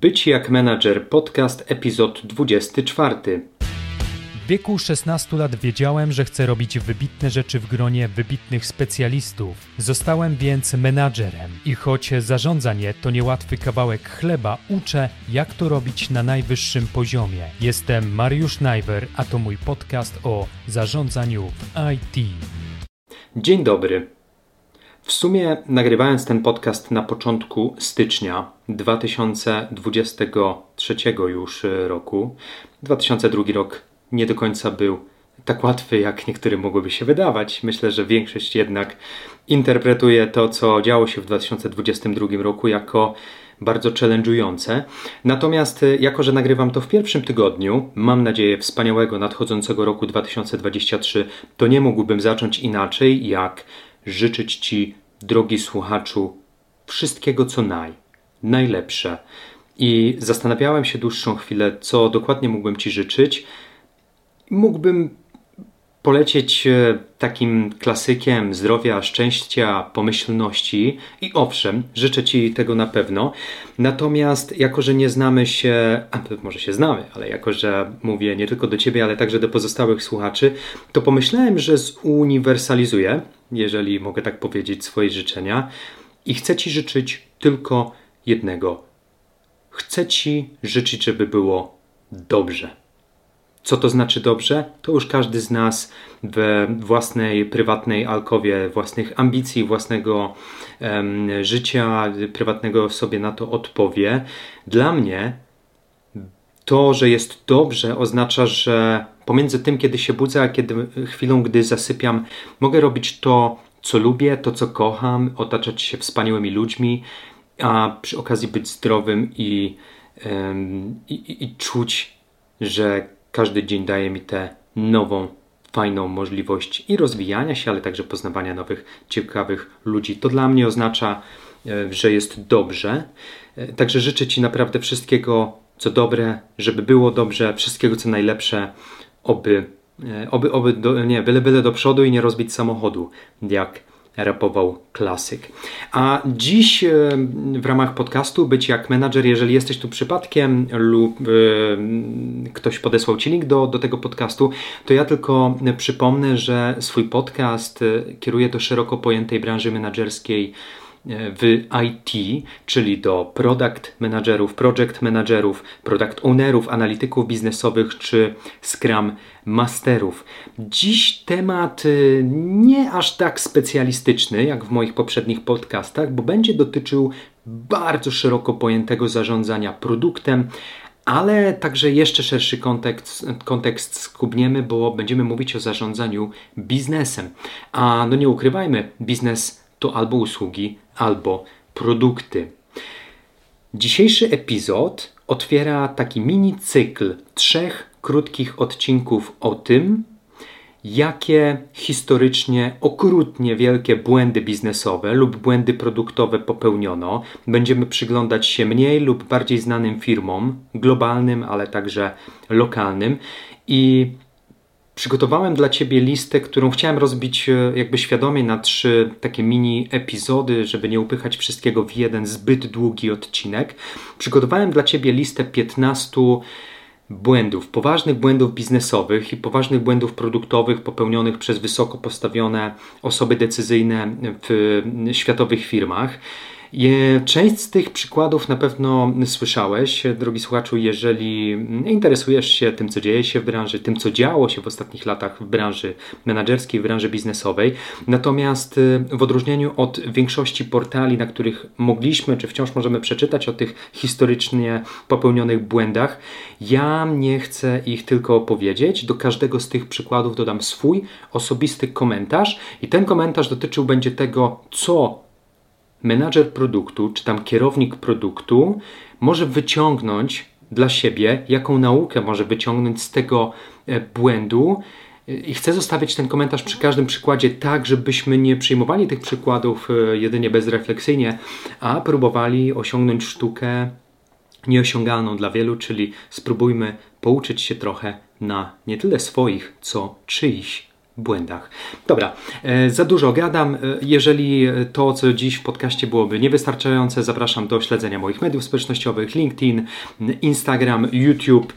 Być jak menadżer podcast epizod 24. W wieku 16 lat wiedziałem, że chcę robić wybitne rzeczy w gronie wybitnych specjalistów. Zostałem więc menadżerem i choć zarządzanie to niełatwy kawałek chleba, uczę, jak to robić na najwyższym poziomie. Jestem Mariusz Najwer, a to mój podcast o zarządzaniu w IT. Dzień dobry. W sumie nagrywając ten podcast na początku stycznia 2023 już roku, 2002 rok nie do końca był tak łatwy, jak niektórym mogłoby się wydawać. Myślę, że większość jednak interpretuje to, co działo się w 2022 roku, jako bardzo challenge'ujące. Natomiast, y, jako że nagrywam to w pierwszym tygodniu, mam nadzieję, wspaniałego nadchodzącego roku 2023, to nie mógłbym zacząć inaczej, jak życzyć Ci, drogi słuchaczu, wszystkiego co naj, najlepsze. I zastanawiałem się dłuższą chwilę, co dokładnie mógłbym Ci życzyć. Mógłbym polecieć e, takim klasykiem zdrowia, szczęścia, pomyślności i owszem, życzę Ci tego na pewno. Natomiast jako, że nie znamy się, a może się znamy, ale jako, że mówię nie tylko do Ciebie, ale także do pozostałych słuchaczy, to pomyślałem, że zuniwersalizuję, jeżeli mogę tak powiedzieć, swoje życzenia i chcę Ci życzyć tylko jednego. Chcę Ci życzyć, żeby było dobrze. Co to znaczy dobrze? To już każdy z nas we własnej prywatnej alkowie, własnych ambicji, własnego życia prywatnego sobie na to odpowie. Dla mnie to, że jest dobrze, oznacza, że pomiędzy tym, kiedy się budzę, a kiedy, chwilą, gdy zasypiam, mogę robić to, co lubię, to, co kocham, otaczać się wspaniałymi ludźmi, a przy okazji być zdrowym i, i, i, i czuć, że każdy dzień daje mi tę nową, fajną możliwość i rozwijania się, ale także poznawania nowych, ciekawych ludzi. To dla mnie oznacza, e, że jest dobrze. E, także życzę Ci naprawdę wszystkiego, co dobre, żeby było dobrze, wszystkiego, co najlepsze, oby, e, oby, oby do, nie, byle, byle do przodu i nie rozbić samochodu, jak rapował klasyk. A dziś e, w ramach podcastu Być jak menadżer, jeżeli jesteś tu przypadkiem lub e, ktoś podesłał Ci link do, do tego podcastu, to ja tylko przypomnę, że swój podcast e, kieruję do szeroko pojętej branży menedżerskiej w IT, czyli do product managerów, project managerów, product ownerów, analityków biznesowych czy Scrum Masterów. Dziś temat y, nie aż tak specjalistyczny jak w moich poprzednich podcastach, bo będzie dotyczył bardzo szeroko pojętego zarządzania produktem, ale także jeszcze szerszy kontekst, kontekst skubniemy, bo będziemy mówić o zarządzaniu biznesem. A no nie ukrywajmy, biznes to albo usługi, albo produkty. Dzisiejszy epizod otwiera taki mini cykl trzech krótkich odcinków o tym, jakie historycznie okrutnie wielkie błędy biznesowe lub błędy produktowe popełniono. Będziemy przyglądać się mniej lub bardziej znanym firmom, globalnym, ale także lokalnym i Przygotowałem dla Ciebie listę, którą chciałem rozbić e, jakby świadomie na trzy takie mini epizody, żeby nie upychać wszystkiego w jeden zbyt długi odcinek. Przygotowałem dla Ciebie listę 15 błędów, poważnych błędów biznesowych i poważnych błędów produktowych popełnionych przez wysoko postawione osoby decyzyjne w światowych firmach. Część z tych przykładów na pewno słyszałeś, drogi słuchaczu, jeżeli interesujesz się tym, co dzieje się w branży, tym, co działo się w ostatnich latach w branży menedżerskiej, w branży biznesowej. Natomiast y, w odróżnieniu od większości portali, na których mogliśmy, czy wciąż możemy przeczytać o tych historycznie popełnionych błędach, ja nie chcę ich tylko opowiedzieć. Do każdego z tych przykładów dodam swój osobisty komentarz i ten komentarz dotyczył będzie tego, co menadżer produktu, czy tam kierownik produktu może wyciągnąć dla siebie, jaką naukę może wyciągnąć z tego e, błędu. I chcę zostawić ten komentarz przy każdym przykładzie tak, żebyśmy nie przyjmowali tych przykładów e, jedynie bezrefleksyjnie, a próbowali osiągnąć sztukę nieosiągalną dla wielu, czyli spróbujmy pouczyć się trochę na nie tyle swoich, co czyichś błędach. Dobra, e, za dużo gadam. E, jeżeli to, co dziś w podcaście byłoby niewystarczające, zapraszam do śledzenia moich mediów społecznościowych: LinkedIn, Instagram, YouTube,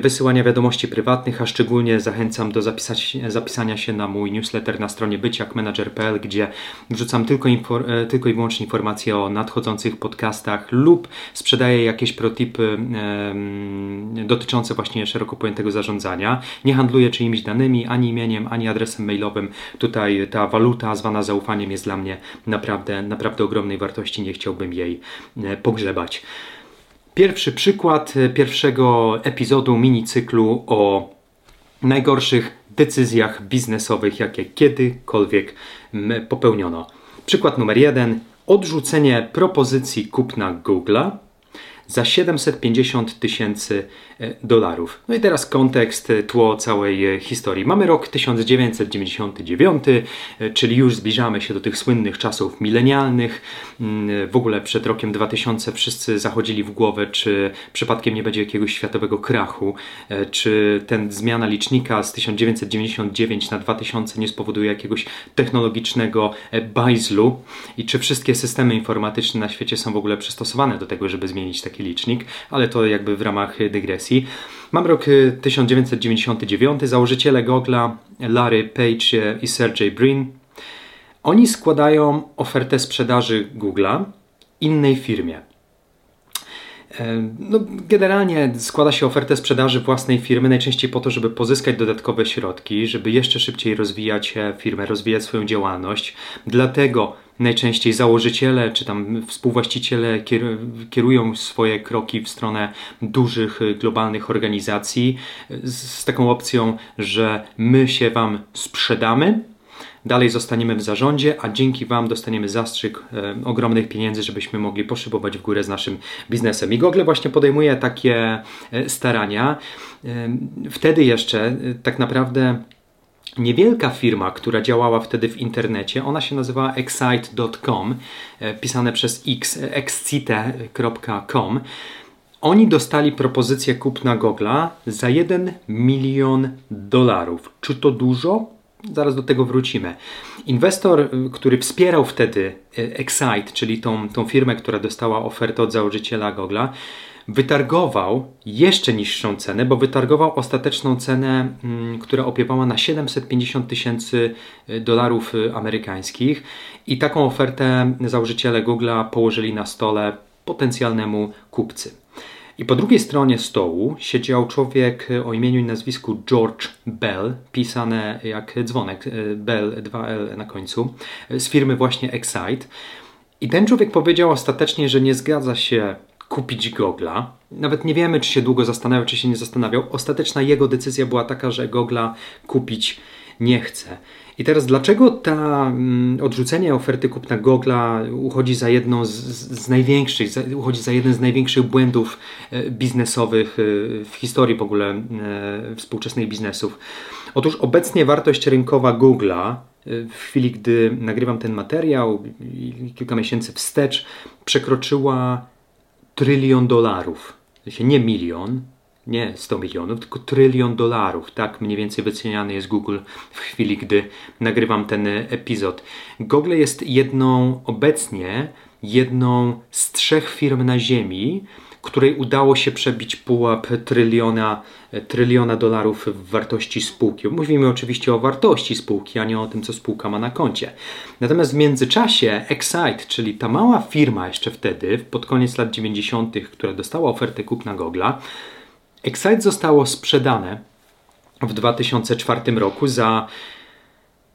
wysyłania wiadomości prywatnych, a szczególnie zachęcam do zapisać, zapisania się na mój newsletter na stronie byciakmanager.pl, gdzie wrzucam tylko, e, tylko i wyłącznie informacje o nadchodzących podcastach lub sprzedaję jakieś protipy e, dotyczące właśnie szeroko pojętego zarządzania. Nie handluję czyimiś danymi, ani imieniem, ani adresem mailowym. Tutaj ta waluta zwana zaufaniem jest dla mnie naprawdę, naprawdę ogromnej wartości. Nie chciałbym jej e, pogrzebać. Pierwszy przykład e, pierwszego epizodu minicyklu o najgorszych decyzjach biznesowych, jakie kiedykolwiek popełniono. Przykład numer jeden: odrzucenie propozycji kupna Google'a za 750 tysięcy dolarów. No i teraz kontekst, e, tło całej e, historii. Mamy rok 1999, czyli już zbliżamy się do tych słynnych czasów milenialnych. Mm, w ogóle przed rokiem 2000 wszyscy zachodzili w głowę, czy przypadkiem nie będzie jakiegoś światowego krachu, czy ten zmiana licznika z 1999 na 2000 nie spowoduje jakiegoś technologicznego bajzlu i czy wszystkie systemy informatyczne na świecie są w ogóle przystosowane do tego, żeby zmienić taki licznik, ale to jakby w ramach dygresji. Mam rok 1999, y, założyciele Google'a Larry Page y, i Sergey Brin. Oni składają ofertę sprzedaży Google'a innej firmie. No, generalnie składa się ofertę sprzedaży własnej firmy najczęściej po to, żeby pozyskać dodatkowe środki, żeby jeszcze szybciej rozwijać firmę, rozwijać swoją działalność. Dlatego najczęściej założyciele czy tam współwłaściciele kierują swoje kroki w stronę dużych globalnych organizacji z taką opcją, że my się Wam sprzedamy dalej zostaniemy w zarządzie, a dzięki Wam dostaniemy zastrzyk e, ogromnych pieniędzy, żebyśmy mogli poszybować w górę z naszym biznesem. I Google właśnie podejmuje takie e, starania. E, wtedy jeszcze tak naprawdę niewielka firma, która działała wtedy w internecie, ona się nazywała excite.com, e, pisane przez x, excite.com. Oni dostali propozycję kupna Google'a za 1 milion dolarów. Czy to dużo? Zaraz do tego wrócimy. Inwestor, y, który wspierał wtedy Excite, czyli tą, tą firmę, która dostała ofertę od założyciela Google'a, wytargował jeszcze niższą cenę, bo wytargował ostateczną cenę, mm, która opiewała na 750 tysięcy y, dolarów amerykańskich i taką ofertę założyciele Google'a położyli na stole potencjalnemu kupcy. I po drugiej stronie stołu siedział człowiek o imieniu i nazwisku George Bell, pisane jak dzwonek, Bell 2L na końcu, z firmy właśnie Excite. I ten człowiek powiedział ostatecznie, że nie zgadza się kupić Gogla. Nawet nie wiemy, czy się długo zastanawiał, czy się nie zastanawiał. Ostateczna jego decyzja była taka, że Gogla kupić nie chce. I teraz dlaczego ta mm, odrzucenie oferty kupna Google'a uchodzi za jedną z, z największych, za, uchodzi za jeden z największych błędów e, biznesowych e, w historii w ogóle e, współczesnych biznesów? Otóż obecnie wartość rynkowa Google'a w chwili, gdy nagrywam ten materiał, kilka miesięcy wstecz, przekroczyła trylion dolarów. Nie milion, nie 100 milionów, tylko trylion dolarów. Tak mniej więcej wyceniany jest Google w chwili, gdy nagrywam ten epizod. Google jest jedną obecnie, jedną z trzech firm na Ziemi, której udało się przebić pułap tryliona, tryliona dolarów w wartości spółki. Mówimy oczywiście o wartości spółki, a nie o tym, co spółka ma na koncie. Natomiast w międzyczasie Excite, czyli ta mała firma jeszcze wtedy, pod koniec lat 90., która dostała ofertę kupna Google'a, Excite zostało sprzedane w 2004 roku za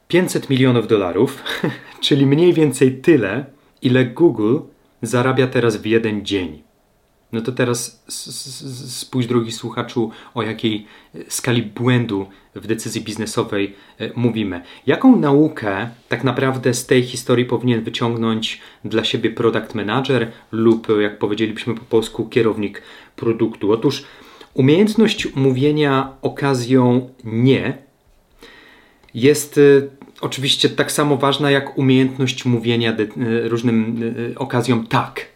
500 milionów dolarów, czyli mniej więcej tyle, ile Google zarabia teraz w jeden dzień. No to teraz spójrz, drogi słuchaczu, o jakiej skali błędu w decyzji biznesowej e, mówimy. Jaką naukę tak naprawdę z tej historii powinien wyciągnąć dla siebie product manager lub, jak powiedzielibyśmy po polsku, kierownik produktu? Otóż Umiejętność mówienia okazją nie jest y, oczywiście tak samo ważna jak umiejętność mówienia y, różnym okazjom tak.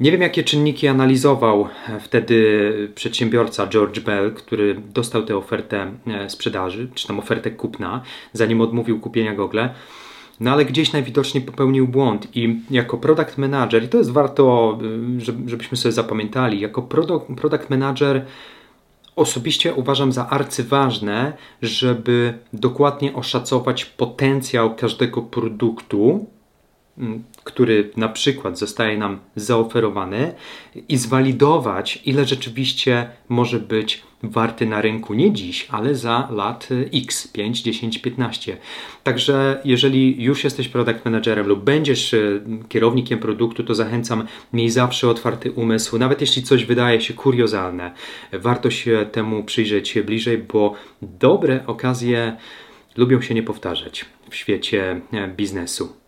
Nie wiem, jakie czynniki analizował wtedy przedsiębiorca George Bell, który dostał tę ofertę e, sprzedaży, czy tam ofertę kupna, zanim odmówił kupienia gogle. No ale gdzieś najwidoczniej popełnił błąd i jako product manager, i to jest warto, y, żebyśmy sobie zapamiętali, jako product manager osobiście uważam za arcyważne, żeby dokładnie oszacować potencjał każdego produktu, który na przykład zostaje nam zaoferowany i zwalidować, ile rzeczywiście może być warty na rynku nie dziś, ale za lat X, 5, 10, 15. Także jeżeli już jesteś product managerem lub będziesz e, kierownikiem produktu, to zachęcam, miej zawsze otwarty umysł, nawet jeśli coś wydaje się kuriozalne. Warto się temu przyjrzeć bliżej, bo dobre okazje lubią się nie powtarzać w świecie e, biznesu.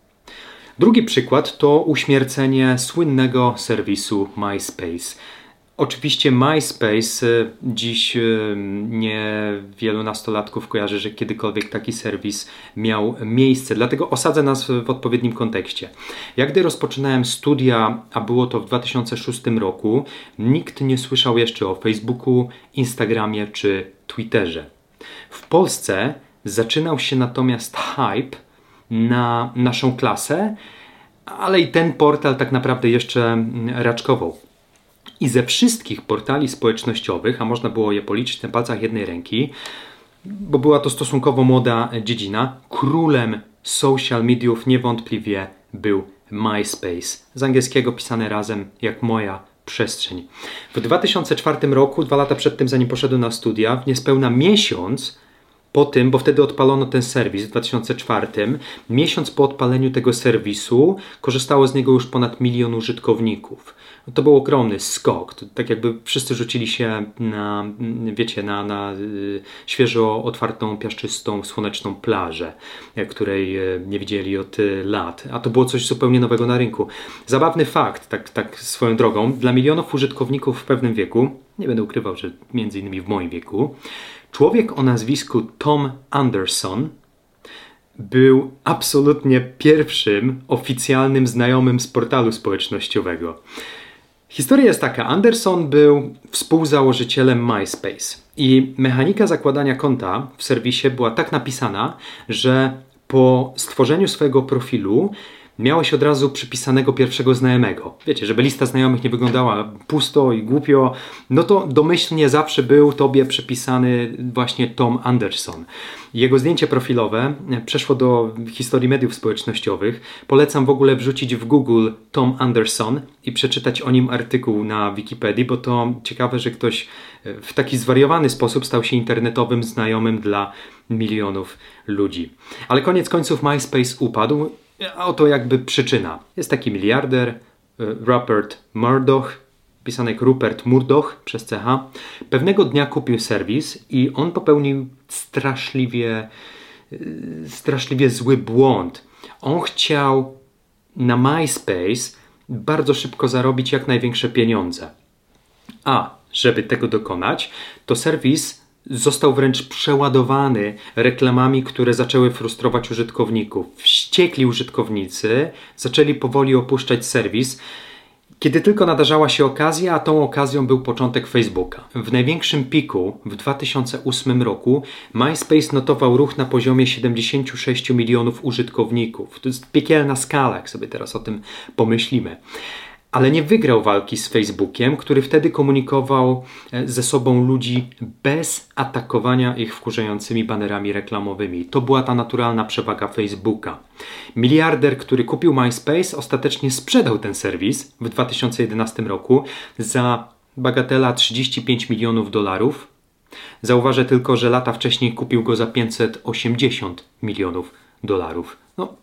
Drugi przykład to uśmiercenie słynnego serwisu MySpace. Oczywiście MySpace y, dziś y, nie wielu nastolatków kojarzy, że kiedykolwiek taki serwis miał miejsce, dlatego osadzę nas w odpowiednim kontekście. Jak gdy rozpoczynałem studia, a było to w 2006 roku, nikt nie słyszał jeszcze o Facebooku, Instagramie czy Twitterze. W Polsce zaczynał się natomiast hype na naszą klasę, ale i ten portal tak naprawdę jeszcze mm, raczkował. I ze wszystkich portali społecznościowych, a można było je policzyć na palcach jednej ręki, bo była to stosunkowo młoda dziedzina, królem social mediów niewątpliwie był MySpace. Z angielskiego pisane razem jak moja przestrzeń. W 2004 roku, dwa lata przed tym, zanim poszedłem na studia, w niespełna miesiąc po tym, bo wtedy odpalono ten serwis w 2004, miesiąc po odpaleniu tego serwisu korzystało z niego już ponad milion użytkowników. No to był ogromny skok. To tak jakby wszyscy rzucili się na, wiecie, na, na y, świeżo otwartą, piaszczystą, słoneczną plażę, e, której e, nie widzieli od e, lat. A to było coś zupełnie nowego na rynku. Zabawny fakt, tak, tak swoją drogą, dla milionów użytkowników w pewnym wieku, nie będę ukrywał, że między innymi w moim wieku, Człowiek o nazwisku Tom Anderson był absolutnie pierwszym oficjalnym znajomym z portalu społecznościowego. Historia jest taka: Anderson był współzałożycielem MySpace i mechanika zakładania konta w serwisie była tak napisana, że po stworzeniu swojego profilu miałeś od razu przypisanego pierwszego znajomego. Wiecie, żeby lista znajomych nie wyglądała pusto i głupio, no to domyślnie zawsze był tobie przypisany właśnie Tom Anderson. Jego zdjęcie profilowe przeszło do historii mediów społecznościowych. Polecam w ogóle wrzucić w Google Tom Anderson i przeczytać o nim artykuł na Wikipedii, bo to ciekawe, że ktoś w taki zwariowany sposób stał się internetowym znajomym dla milionów ludzi. Ale koniec końców MySpace upadł a oto jakby przyczyna. Jest taki miliarder, e, Rupert Murdoch, pisany jak Rupert Murdoch przez CH. Pewnego dnia kupił serwis i on popełnił straszliwie, e, straszliwie zły błąd. On chciał na MySpace bardzo szybko zarobić jak największe pieniądze. A żeby tego dokonać, to serwis został wręcz przeładowany reklamami, które zaczęły frustrować użytkowników. Wściekli użytkownicy zaczęli powoli opuszczać serwis, kiedy tylko nadarzała się okazja, a tą okazją był początek Facebooka. W największym piku w 2008 roku MySpace notował ruch na poziomie 76 milionów użytkowników. To jest piekielna skala, jak sobie teraz o tym pomyślimy ale nie wygrał walki z Facebookiem, który wtedy komunikował e, ze sobą ludzi bez atakowania ich wkurzającymi banerami reklamowymi. To była ta naturalna przewaga Facebooka. Miliarder, który kupił MySpace, ostatecznie sprzedał ten serwis w 2011 roku za bagatela 35 milionów dolarów. Zauważę tylko, że lata wcześniej kupił go za 580 milionów dolarów. No,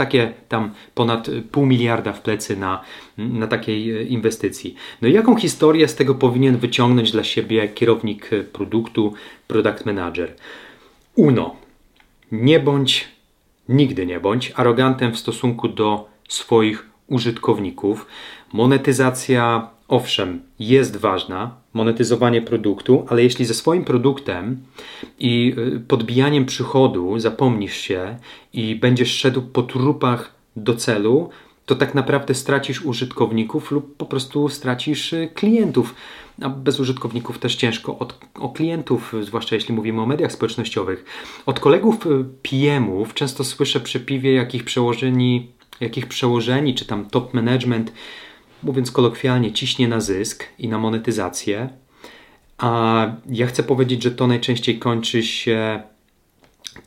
takie tam ponad pół miliarda w plecy na, na takiej e, inwestycji. No i jaką historię z tego powinien wyciągnąć dla siebie kierownik e, produktu, product manager? Uno. Nie bądź, nigdy nie bądź arogantem w stosunku do swoich użytkowników. Monetyzacja owszem, jest ważna, monetyzowanie produktu, ale jeśli ze swoim produktem i y, podbijaniem przychodu zapomnisz się i będziesz szedł po trupach do celu, to tak naprawdę stracisz użytkowników lub po prostu stracisz y, klientów. A bez użytkowników też ciężko od, o klientów, zwłaszcza jeśli mówimy o mediach społecznościowych. Od kolegów y, PM-ów często słyszę przy piwie, jakich przełożeni, jakich przełożeni czy tam top management, mówiąc kolokwialnie, ciśnie na zysk i na monetyzację. A ja chcę powiedzieć, że to najczęściej kończy się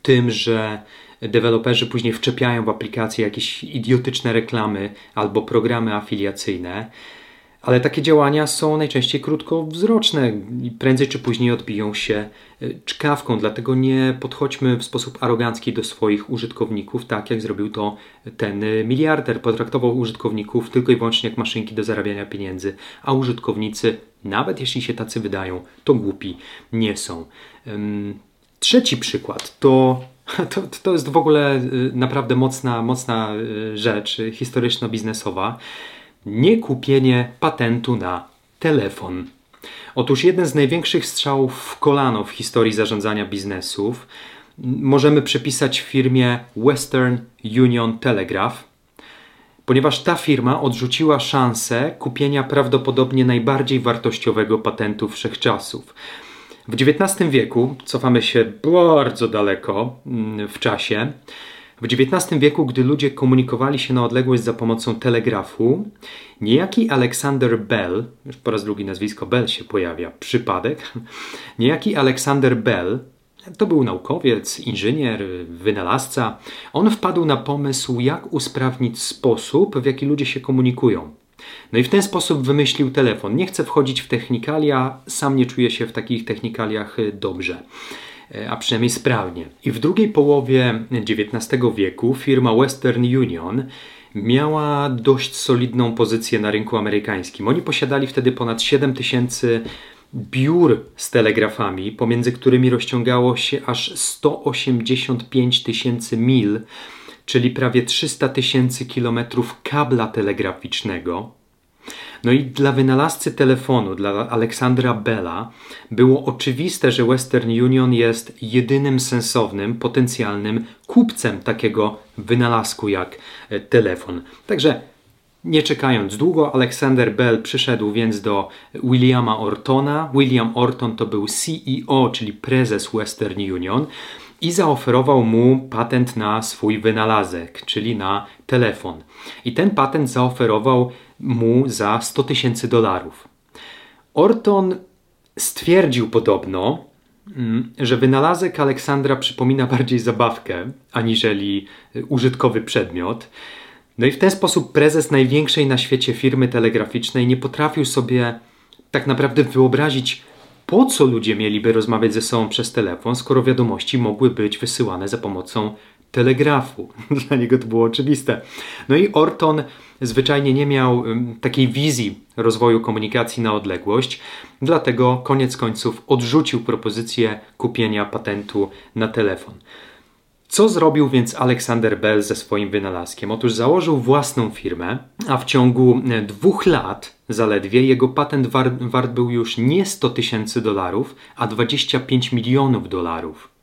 tym, że deweloperzy później wczepiają w aplikacje jakieś idiotyczne reklamy albo programy afiliacyjne. Ale takie działania są najczęściej krótkowzroczne i prędzej czy później odbiją się e, czkawką. Dlatego nie podchodźmy w sposób arogancki do swoich użytkowników, tak jak zrobił to ten miliarder. Potraktował użytkowników tylko i wyłącznie jak maszynki do zarabiania pieniędzy, a użytkownicy, nawet jeśli się tacy wydają, to głupi nie są. Trzeci przykład to to, to jest w ogóle y, naprawdę mocna, mocna rzecz historyczno-biznesowa. Nie kupienie patentu na telefon. Otóż jeden z największych strzałów w kolano w historii zarządzania biznesów możemy przypisać firmie Western Union Telegraph, ponieważ ta firma odrzuciła szansę kupienia prawdopodobnie najbardziej wartościowego patentu wszechczasów. W XIX wieku, cofamy się bardzo daleko mm, w czasie, w XIX wieku, gdy ludzie komunikowali się na odległość za pomocą telegrafu, niejaki Alexander Bell, już po raz drugi nazwisko Bell się pojawia, przypadek, niejaki Alexander Bell, to był naukowiec, inżynier, wynalazca, on wpadł na pomysł, jak usprawnić sposób, w jaki ludzie się komunikują. No i w ten sposób wymyślił telefon. Nie chcę wchodzić w technikalia, sam nie czuję się w takich technikaliach e, dobrze a przynajmniej sprawnie. I w drugiej połowie XIX wieku firma Western Union miała dość solidną pozycję na rynku amerykańskim. Oni posiadali wtedy ponad 7 tysięcy biur z telegrafami, pomiędzy którymi rozciągało się aż 185 tysięcy mil czyli prawie 300 tysięcy kilometrów kabla telegraficznego. No i dla wynalazcy telefonu, dla Aleksandra Bella, było oczywiste, że Western Union jest jedynym sensownym, potencjalnym kupcem takiego wynalazku jak e, telefon. Także nie czekając długo, Alexander Bell przyszedł więc do Williama Ortona. William Orton to był CEO, czyli prezes Western Union i zaoferował mu patent na swój wynalazek, czyli na telefon. I ten patent zaoferował mu za 100 tysięcy dolarów. Orton stwierdził podobno, mm, że wynalazek Aleksandra przypomina bardziej zabawkę aniżeli użytkowy przedmiot. No i w ten sposób prezes największej na świecie firmy telegraficznej nie potrafił sobie tak naprawdę wyobrazić po co ludzie mieliby rozmawiać ze sobą przez telefon, skoro wiadomości mogły być wysyłane za pomocą telegrafu. Dla niego to było oczywiste. No i Orton zwyczajnie nie miał takiej wizji rozwoju komunikacji na odległość, dlatego koniec końców odrzucił propozycję kupienia patentu na telefon. Co zrobił więc Alexander Bell ze swoim wynalazkiem? Otóż założył własną firmę, a w ciągu e, dwóch lat zaledwie jego patent wart, wart był już nie 100 tysięcy dolarów, a 25 milionów dolarów.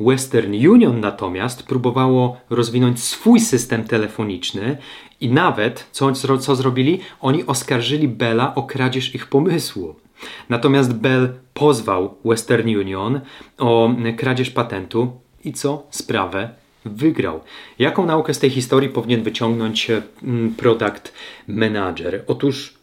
Western Union natomiast próbowało rozwinąć swój system telefoniczny i nawet, co, co zrobili? Oni oskarżyli Bella o kradzież ich pomysłu. Natomiast Bell pozwał Western Union o kradzież patentu i co? Sprawę wygrał. Jaką naukę z tej historii powinien wyciągnąć mm, product manager? Otóż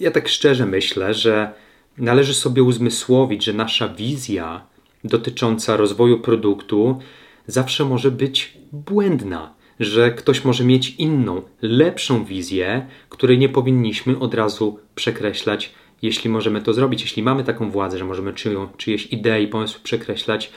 ja tak szczerze myślę, że należy sobie uzmysłowić, że nasza wizja dotycząca rozwoju produktu zawsze może być błędna, że ktoś może mieć inną, lepszą wizję, której nie powinniśmy od razu przekreślać, jeśli możemy to zrobić, jeśli mamy taką władzę, że możemy czyją, czyjeś idee i pomysły przekreślać,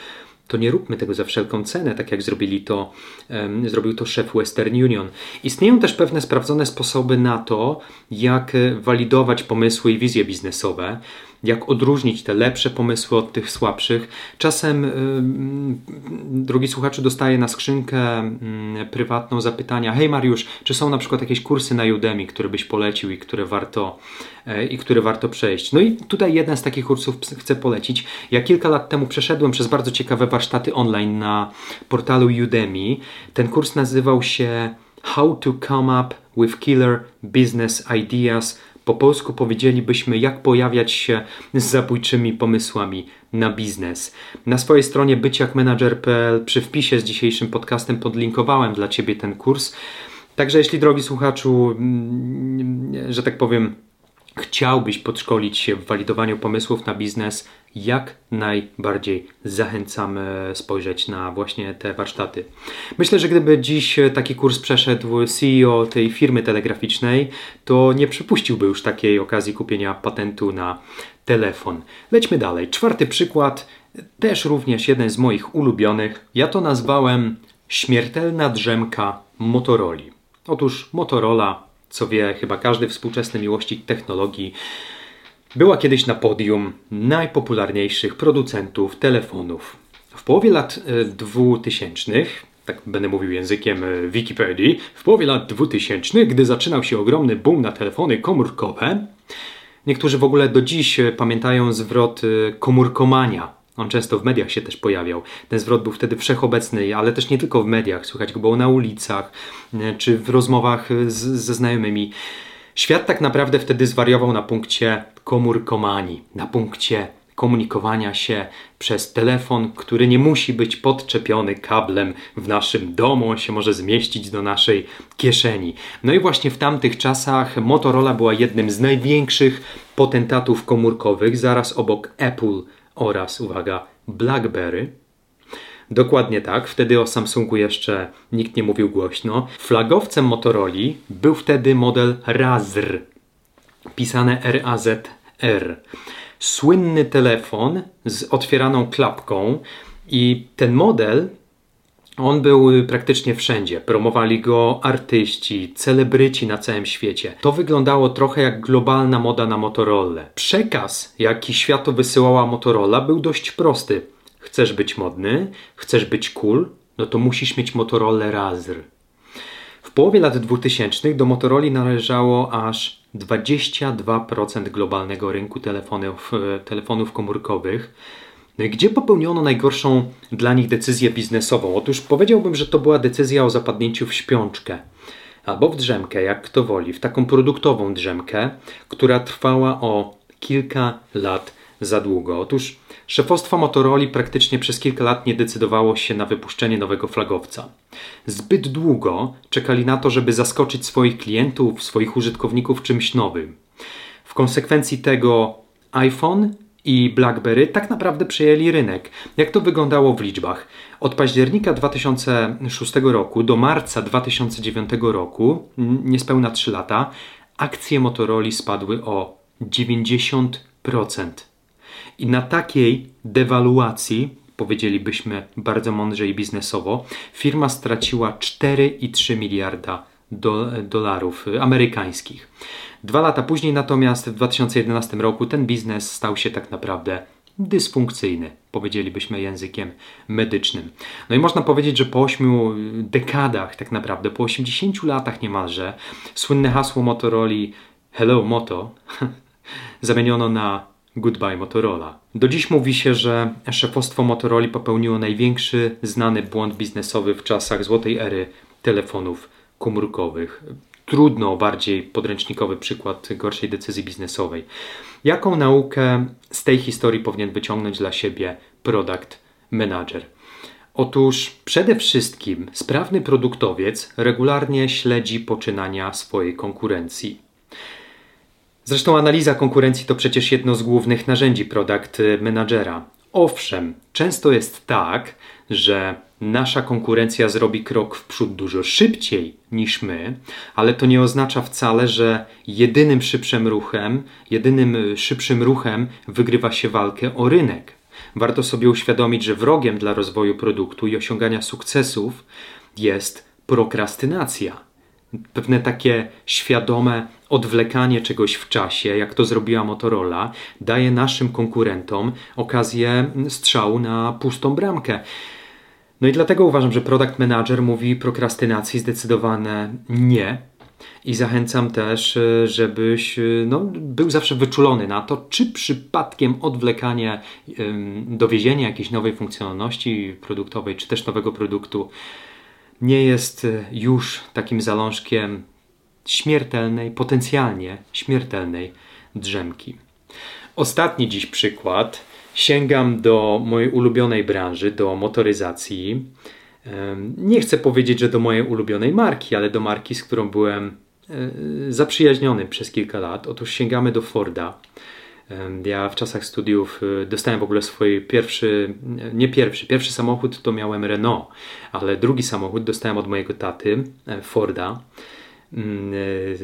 to nie róbmy tego za wszelką cenę, tak jak zrobili to, um, zrobił to szef Western Union. Istnieją też pewne sprawdzone sposoby na to, jak walidować pomysły i wizje biznesowe jak odróżnić te lepsze pomysły od tych słabszych. Czasem, yy, drogi słuchaczu, na skrzynkę yy, prywatną zapytania: Hej Mariusz, czy są na przykład jakieś kursy na Udemy, które byś polecił i które warto, yy, i które warto przejść? No i tutaj jeden z takich kursów chcę polecić. Ja kilka lat temu przeszedłem przez bardzo ciekawe warsztaty online na portalu Udemy. Ten kurs nazywał się How to come up with killer business ideas. Po polsku powiedzielibyśmy, jak pojawiać się z zabójczymi pomysłami na biznes. Na swojej stronie byciakmanager.pl przy wpisie z dzisiejszym podcastem podlinkowałem dla Ciebie ten kurs. Także jeśli drogi słuchaczu, mm, że tak powiem, chciałbyś podszkolić się w walidowaniu pomysłów na biznes, jak najbardziej zachęcam spojrzeć na właśnie te warsztaty. Myślę, że gdyby dziś taki kurs przeszedł CEO tej firmy telegraficznej, to nie przypuściłby już takiej okazji kupienia patentu na telefon. Lećmy dalej. Czwarty przykład, też również jeden z moich ulubionych. Ja to nazwałem śmiertelna drzemka Motorola. Otóż Motorola, co wie chyba każdy współczesny miłośnik technologii, była kiedyś na podium najpopularniejszych producentów telefonów. W połowie lat 2000, e, tak będę mówił językiem e, Wikipedii, w połowie lat 2000, gdy zaczynał się ogromny boom na telefony komórkowe, niektórzy w ogóle do dziś e, pamiętają zwrot komórkomania. On często w mediach się też pojawiał. Ten zwrot był wtedy wszechobecny, ale też nie tylko w mediach. Słychać go było na ulicach czy w rozmowach z, ze znajomymi. Świat tak naprawdę wtedy zwariował na punkcie komórkomanii, na punkcie komunikowania się przez telefon, który nie musi być podczepiony kablem w naszym domu, on się może zmieścić do naszej kieszeni. No i właśnie w tamtych czasach Motorola była jednym z największych potentatów komórkowych, zaraz obok Apple oraz, uwaga, BlackBerry. Dokładnie tak, wtedy o Samsungu jeszcze nikt nie mówił głośno. Flagowcem Motorola był wtedy model Razr, pisane R-A-Z-R. Słynny telefon z otwieraną klapką i ten model on był praktycznie wszędzie. Promowali go artyści, celebryci na całym świecie. To wyglądało trochę jak globalna moda na Motorola. Przekaz, jaki światu wysyłała Motorola, był dość prosty. Chcesz być modny, chcesz być cool, no to musisz mieć Motorola Razr. W połowie lat 2000 do Motorola należało aż 22% globalnego rynku telefonów, e, telefonów komórkowych. Gdzie popełniono najgorszą dla nich decyzję biznesową? Otóż powiedziałbym, że to była decyzja o zapadnięciu w śpiączkę albo w drzemkę, jak kto woli, w taką produktową drzemkę, która trwała o kilka lat za długo. Otóż szefostwo Motorola praktycznie przez kilka lat nie decydowało się na wypuszczenie nowego flagowca. Zbyt długo czekali na to, żeby zaskoczyć swoich klientów, swoich użytkowników czymś nowym. W konsekwencji tego iPhone i BlackBerry tak naprawdę przejęli rynek. Jak to wyglądało w liczbach? Od października 2006 roku do marca 2009 roku, niespełna 3 lata, akcje Motorola spadły o 90%. I na takiej dewaluacji, powiedzielibyśmy bardzo mądrze i biznesowo, firma straciła 4,3 miliarda do, dolarów amerykańskich. Dwa lata później natomiast, w 2011 roku, ten biznes stał się tak naprawdę dysfunkcyjny, powiedzielibyśmy językiem medycznym. No i można powiedzieć, że po 8 dekadach, tak naprawdę, po 80 latach niemalże, słynne hasło Motorola Hello Moto zamieniono na Goodbye Motorola. Do dziś mówi się, że szefostwo Motorola popełniło największy znany błąd biznesowy w czasach złotej ery telefonów komórkowych. Trudno bardziej podręcznikowy przykład gorszej decyzji biznesowej. Jaką naukę z tej historii powinien wyciągnąć dla siebie product manager? Otóż przede wszystkim sprawny produktowiec regularnie śledzi poczynania swojej konkurencji. Zresztą analiza konkurencji to przecież jedno z głównych narzędzi product managera. Owszem, często jest tak, że nasza konkurencja zrobi krok w przód dużo szybciej niż my, ale to nie oznacza wcale, że jedynym szybszym ruchem, jedynym szybszym ruchem wygrywa się walkę o rynek. Warto sobie uświadomić, że wrogiem dla rozwoju produktu i osiągania sukcesów jest prokrastynacja pewne takie świadome odwlekanie czegoś w czasie, jak to zrobiła Motorola, daje naszym konkurentom okazję strzału na pustą bramkę. No i dlatego uważam, że product manager mówi prokrastynacji zdecydowane nie. I zachęcam też, e, żebyś e, no, był zawsze wyczulony na to, czy przypadkiem odwlekanie dowiezienia jakiejś nowej funkcjonalności produktowej, czy też nowego produktu nie jest e, już takim zalążkiem śmiertelnej, potencjalnie śmiertelnej drzemki. Ostatni dziś przykład. Sięgam do mojej ulubionej branży, do motoryzacji. Nie chcę powiedzieć, że do mojej ulubionej marki, ale do marki, z którą byłem e, zaprzyjaźniony przez kilka lat. Otóż sięgamy do Forda. Ja w czasach studiów y, dostałem w ogóle swój pierwszy, nie pierwszy, pierwszy samochód to miałem Renault, ale drugi samochód dostałem od mojego taty, e, Forda. Mm,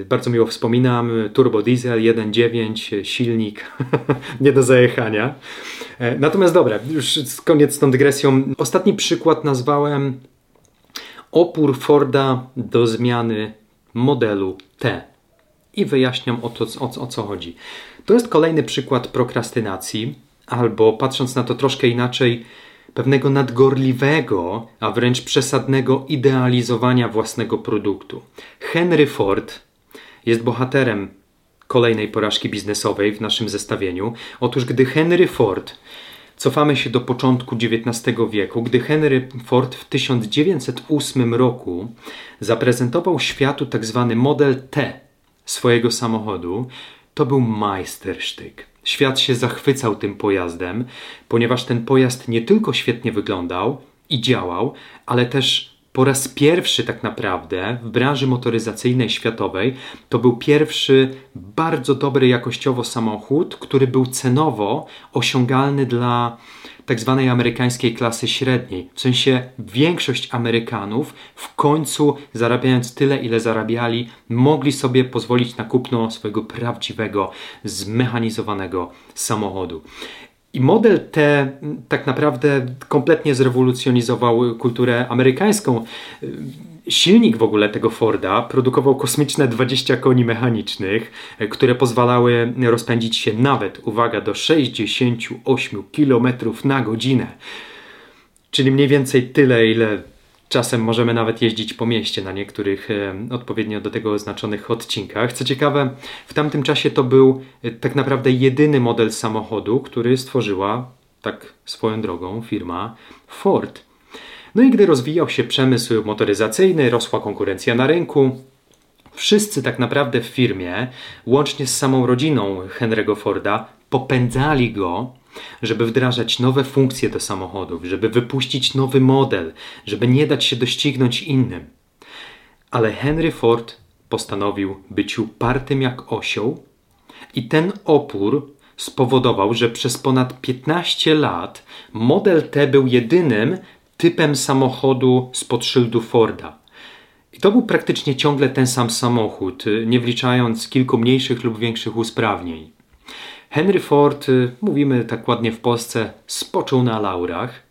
e, bardzo miło wspominam, turbo diesel 1.9, silnik, nie do zajechania. E, natomiast dobra, już koniec z tą dygresją. Ostatni przykład nazwałem opór Forda do zmiany modelu T. I wyjaśniam o, to, o, o co chodzi. To jest kolejny przykład prokrastynacji, albo patrząc na to troszkę inaczej, pewnego nadgorliwego, a wręcz przesadnego idealizowania własnego produktu. Henry Ford jest bohaterem kolejnej porażki biznesowej w naszym zestawieniu. Otóż, gdy Henry Ford, cofamy się do początku XIX wieku, gdy Henry Ford w 1908 roku zaprezentował światu tzw. Tak model T swojego samochodu, to był majstersztyk. Świat się zachwycał tym pojazdem, ponieważ ten pojazd nie tylko świetnie wyglądał i działał, ale też po raz pierwszy tak naprawdę w branży motoryzacyjnej światowej to był pierwszy bardzo dobry jakościowo samochód, który był cenowo osiągalny dla tak zwanej amerykańskiej klasy średniej. W sensie większość Amerykanów w końcu zarabiając tyle, ile zarabiali, mogli sobie pozwolić na kupno swojego prawdziwego, zmechanizowanego samochodu. I model T tak naprawdę kompletnie zrewolucjonizował kulturę amerykańską silnik w ogóle tego Forda produkował kosmiczne 20 koni mechanicznych, które pozwalały rozpędzić się nawet, uwaga, do 68 km na godzinę. Czyli mniej więcej tyle, ile czasem możemy nawet jeździć po mieście na niektórych e, odpowiednio do tego oznaczonych odcinkach. Co ciekawe, w tamtym czasie to był e, tak naprawdę jedyny model samochodu, który stworzyła tak swoją drogą firma Ford. No i gdy rozwijał się przemysł motoryzacyjny, rosła konkurencja na rynku, wszyscy tak naprawdę w firmie, łącznie z samą rodziną Henry'ego Forda, popędzali go, żeby wdrażać nowe funkcje do samochodów, żeby wypuścić nowy model, żeby nie dać się doścignąć innym. Ale Henry Ford postanowił być upartym jak osioł i ten opór spowodował, że przez ponad 15 lat model T był jedynym typem samochodu spod szyldu Forda. I to był praktycznie ciągle ten sam samochód, nie wliczając kilku mniejszych lub większych usprawnień. Henry Ford, y, mówimy tak ładnie w Polsce, spoczął na laurach,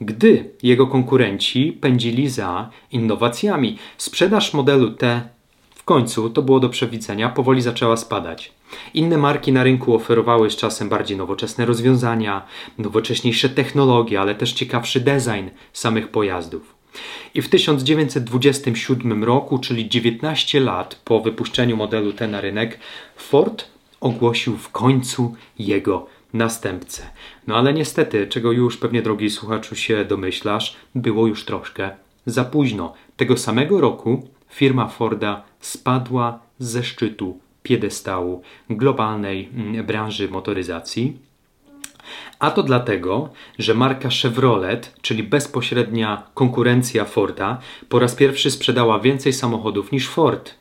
gdy jego konkurenci pędzili za innowacjami. Sprzedaż modelu T w końcu, to było do przewidzenia, powoli zaczęła spadać. Inne marki na rynku oferowały z czasem bardziej nowoczesne rozwiązania, nowocześniejsze technologie, ale też ciekawszy design samych pojazdów. I w 1927 roku, czyli 19 lat po wypuszczeniu modelu T na rynek, Ford ogłosił w końcu jego następcę. No ale niestety, czego już pewnie drogi słuchaczu się domyślasz, było już troszkę za późno. Tego samego roku firma Forda spadła ze szczytu piedestału globalnej mm, branży motoryzacji. A to dlatego, że marka Chevrolet, czyli bezpośrednia konkurencja Forda, po raz pierwszy sprzedała więcej samochodów niż Ford.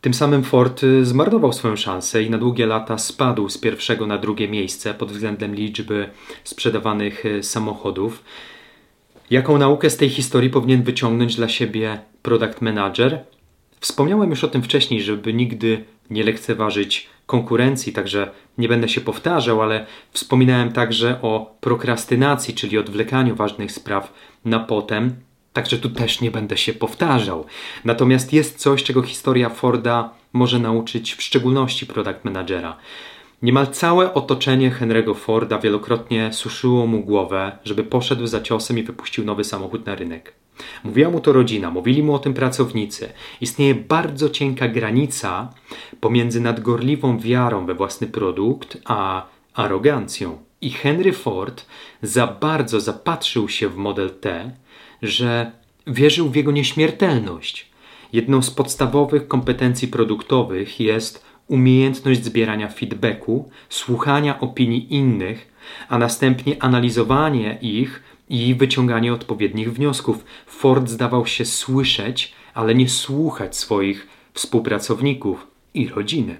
Tym samym Ford y, zmarnował swoją szansę i na długie lata spadł z pierwszego na drugie miejsce pod względem liczby sprzedawanych y, samochodów. Jaką naukę z tej historii powinien wyciągnąć dla siebie product manager? Wspomniałem już o tym wcześniej, żeby nigdy nie lekceważyć konkurencji, także nie będę się powtarzał, ale wspominałem także o prokrastynacji, czyli odwlekaniu ważnych spraw na potem. Także tu też nie będę się powtarzał. Natomiast jest coś, czego historia Forda może nauczyć w szczególności product managera. Niemal całe otoczenie Henry'ego Forda wielokrotnie suszyło mu głowę, żeby poszedł za ciosem i wypuścił nowy samochód na rynek. Mówiła mu to rodzina, mówili mu o tym pracownicy. Istnieje bardzo cienka granica pomiędzy nadgorliwą wiarą we własny produkt, a arogancją. I Henry Ford za bardzo zapatrzył się w model T, że Wierzył w jego nieśmiertelność. Jedną z podstawowych kompetencji produktowych jest umiejętność zbierania feedbacku, słuchania opinii innych, a następnie analizowanie ich i wyciąganie odpowiednich wniosków. Ford zdawał się słyszeć, ale nie słuchać swoich współpracowników i rodziny.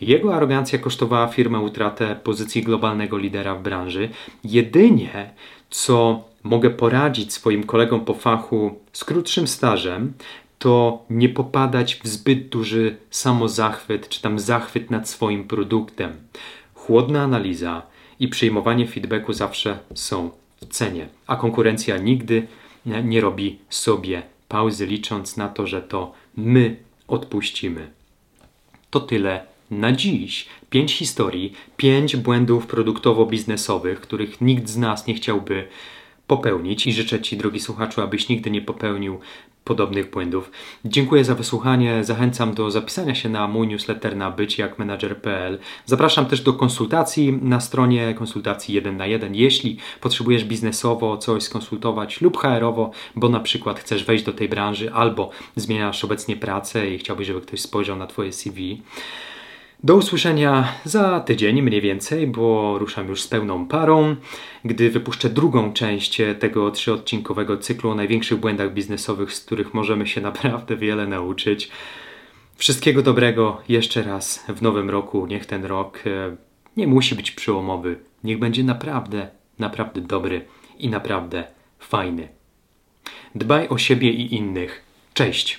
Jego arogancja kosztowała firmę utratę pozycji globalnego lidera w branży. Jedynie co mogę poradzić swoim kolegom po fachu z krótszym stażem, to nie popadać w zbyt duży samozachwyt czy tam zachwyt nad swoim produktem. Chłodna analiza i przyjmowanie feedbacku zawsze są w cenie, a konkurencja nigdy nie robi sobie pauzy, licząc na to, że to my odpuścimy. To tyle na dziś. Pięć historii, pięć błędów produktowo-biznesowych, których nikt z nas nie chciałby popełnić i życzę Ci, drogi słuchaczu, abyś nigdy nie popełnił podobnych błędów. Dziękuję za wysłuchanie. Zachęcam do zapisania się na mój newsletter na byciakmenadżer.pl. Zapraszam też do konsultacji na stronie konsultacji 1 na 1. Jeśli potrzebujesz biznesowo coś skonsultować lub HR-owo, bo na przykład chcesz wejść do tej branży albo zmieniasz obecnie pracę i chciałbyś, żeby ktoś spojrzał na Twoje CV. Do usłyszenia za tydzień mniej więcej, bo ruszam już z pełną parą, gdy wypuszczę drugą część tego trzyodcinkowego cyklu o największych błędach biznesowych, z których możemy się naprawdę wiele nauczyć. Wszystkiego dobrego jeszcze raz w nowym roku. Niech ten rok e, nie musi być przełomowy. Niech będzie naprawdę, naprawdę dobry i naprawdę fajny. Dbaj o siebie i innych. Cześć!